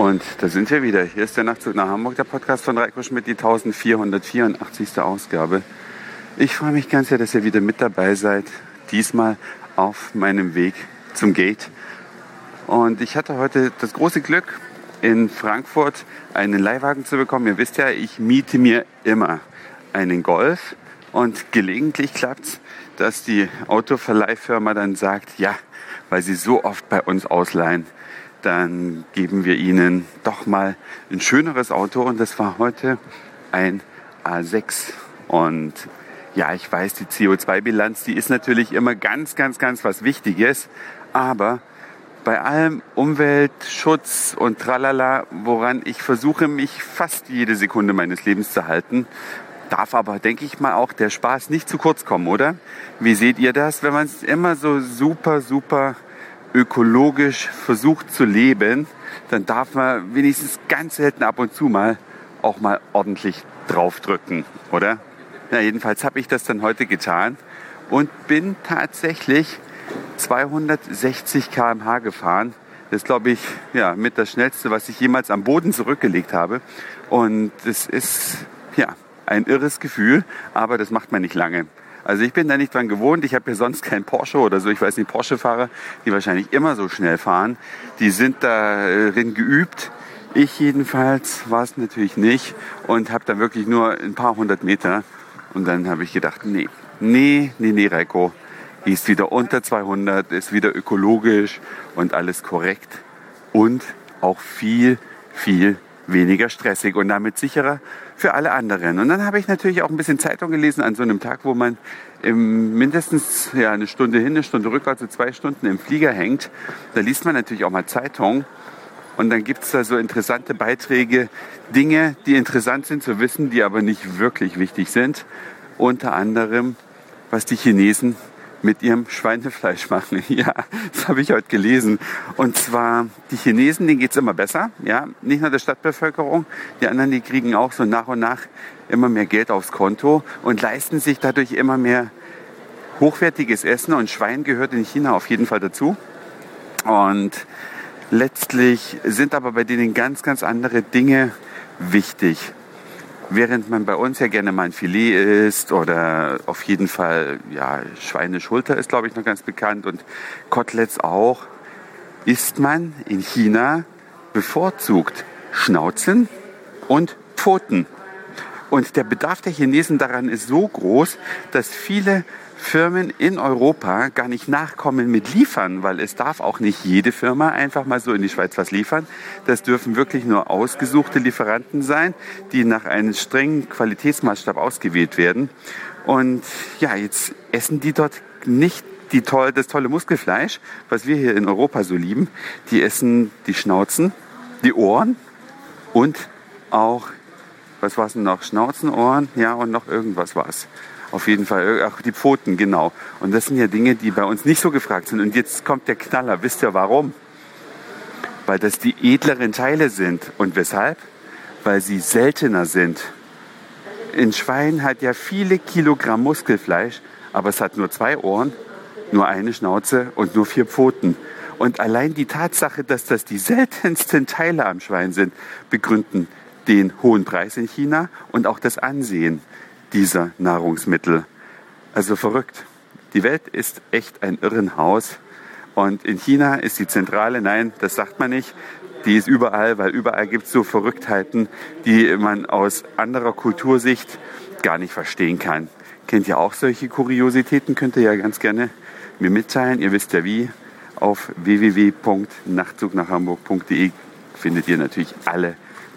Und da sind wir wieder. Hier ist der Nachtzug nach Hamburg, der Podcast von Reiko Schmidt, die 1484. Ausgabe. Ich freue mich ganz sehr, dass ihr wieder mit dabei seid. Diesmal auf meinem Weg zum Gate. Und ich hatte heute das große Glück, in Frankfurt einen Leihwagen zu bekommen. Ihr wisst ja, ich miete mir immer einen Golf. Und gelegentlich klappt es, dass die Autoverleihfirma dann sagt, ja, weil sie so oft bei uns ausleihen, dann geben wir Ihnen doch mal ein schöneres Auto und das war heute ein A6. Und ja, ich weiß, die CO2-Bilanz, die ist natürlich immer ganz, ganz, ganz was Wichtiges, aber bei allem Umweltschutz und tralala, woran ich versuche, mich fast jede Sekunde meines Lebens zu halten, darf aber, denke ich mal, auch der Spaß nicht zu kurz kommen, oder? Wie seht ihr das, wenn man es immer so super, super ökologisch versucht zu leben, dann darf man wenigstens ganz selten ab und zu mal auch mal ordentlich draufdrücken, oder? Ja, jedenfalls habe ich das dann heute getan und bin tatsächlich 260 km/h gefahren. Das ist, glaube ich, ja, mit das schnellste, was ich jemals am Boden zurückgelegt habe. Und es ist, ja, ein irres Gefühl, aber das macht man nicht lange. Also ich bin da nicht dran gewohnt. Ich habe ja sonst keinen Porsche oder so. Ich weiß nicht, Porsche-Fahrer, die wahrscheinlich immer so schnell fahren, die sind darin geübt. Ich jedenfalls war es natürlich nicht und habe da wirklich nur ein paar hundert Meter. Und dann habe ich gedacht, nee, nee, nee, nee, Reiko, ist wieder unter 200, ist wieder ökologisch und alles korrekt und auch viel, viel weniger stressig und damit sicherer für alle anderen. Und dann habe ich natürlich auch ein bisschen Zeitung gelesen an so einem Tag, wo man mindestens ja, eine Stunde hin, eine Stunde rück, also zwei Stunden im Flieger hängt. Da liest man natürlich auch mal Zeitung. Und dann gibt es da so interessante Beiträge, Dinge, die interessant sind zu wissen, die aber nicht wirklich wichtig sind. Unter anderem, was die Chinesen mit ihrem Schweinefleisch machen. Ja, das habe ich heute gelesen. Und zwar, die Chinesen, denen geht's immer besser. Ja, nicht nur der Stadtbevölkerung. Die anderen, die kriegen auch so nach und nach immer mehr Geld aufs Konto und leisten sich dadurch immer mehr hochwertiges Essen. Und Schwein gehört in China auf jeden Fall dazu. Und letztlich sind aber bei denen ganz, ganz andere Dinge wichtig. Während man bei uns ja gerne mal ein Filet isst oder auf jeden Fall, ja, Schweineschulter ist, glaube ich, noch ganz bekannt und Koteletts auch, isst man in China bevorzugt Schnauzen und Pfoten. Und der Bedarf der Chinesen daran ist so groß, dass viele Firmen in Europa gar nicht nachkommen mit liefern, weil es darf auch nicht jede Firma einfach mal so in die Schweiz was liefern. Das dürfen wirklich nur ausgesuchte Lieferanten sein, die nach einem strengen Qualitätsmaßstab ausgewählt werden. Und ja, jetzt essen die dort nicht die toll, das tolle Muskelfleisch, was wir hier in Europa so lieben. Die essen die Schnauzen, die Ohren und auch, was war es denn noch? Schnauzen, Ohren, ja, und noch irgendwas war es. Auf jeden Fall, auch die Pfoten, genau. Und das sind ja Dinge, die bei uns nicht so gefragt sind. Und jetzt kommt der Knaller. Wisst ihr warum? Weil das die edleren Teile sind. Und weshalb? Weil sie seltener sind. Ein Schwein hat ja viele Kilogramm Muskelfleisch, aber es hat nur zwei Ohren, nur eine Schnauze und nur vier Pfoten. Und allein die Tatsache, dass das die seltensten Teile am Schwein sind, begründen den hohen Preis in China und auch das Ansehen dieser Nahrungsmittel. Also verrückt. Die Welt ist echt ein Irrenhaus. Und in China ist die Zentrale, nein, das sagt man nicht, die ist überall, weil überall gibt es so Verrücktheiten, die man aus anderer Kultursicht gar nicht verstehen kann. Kennt ihr auch solche Kuriositäten? Könnt ihr ja ganz gerne mir mitteilen. Ihr wisst ja wie. Auf www.nachtzugnachhamburg.de findet ihr natürlich alle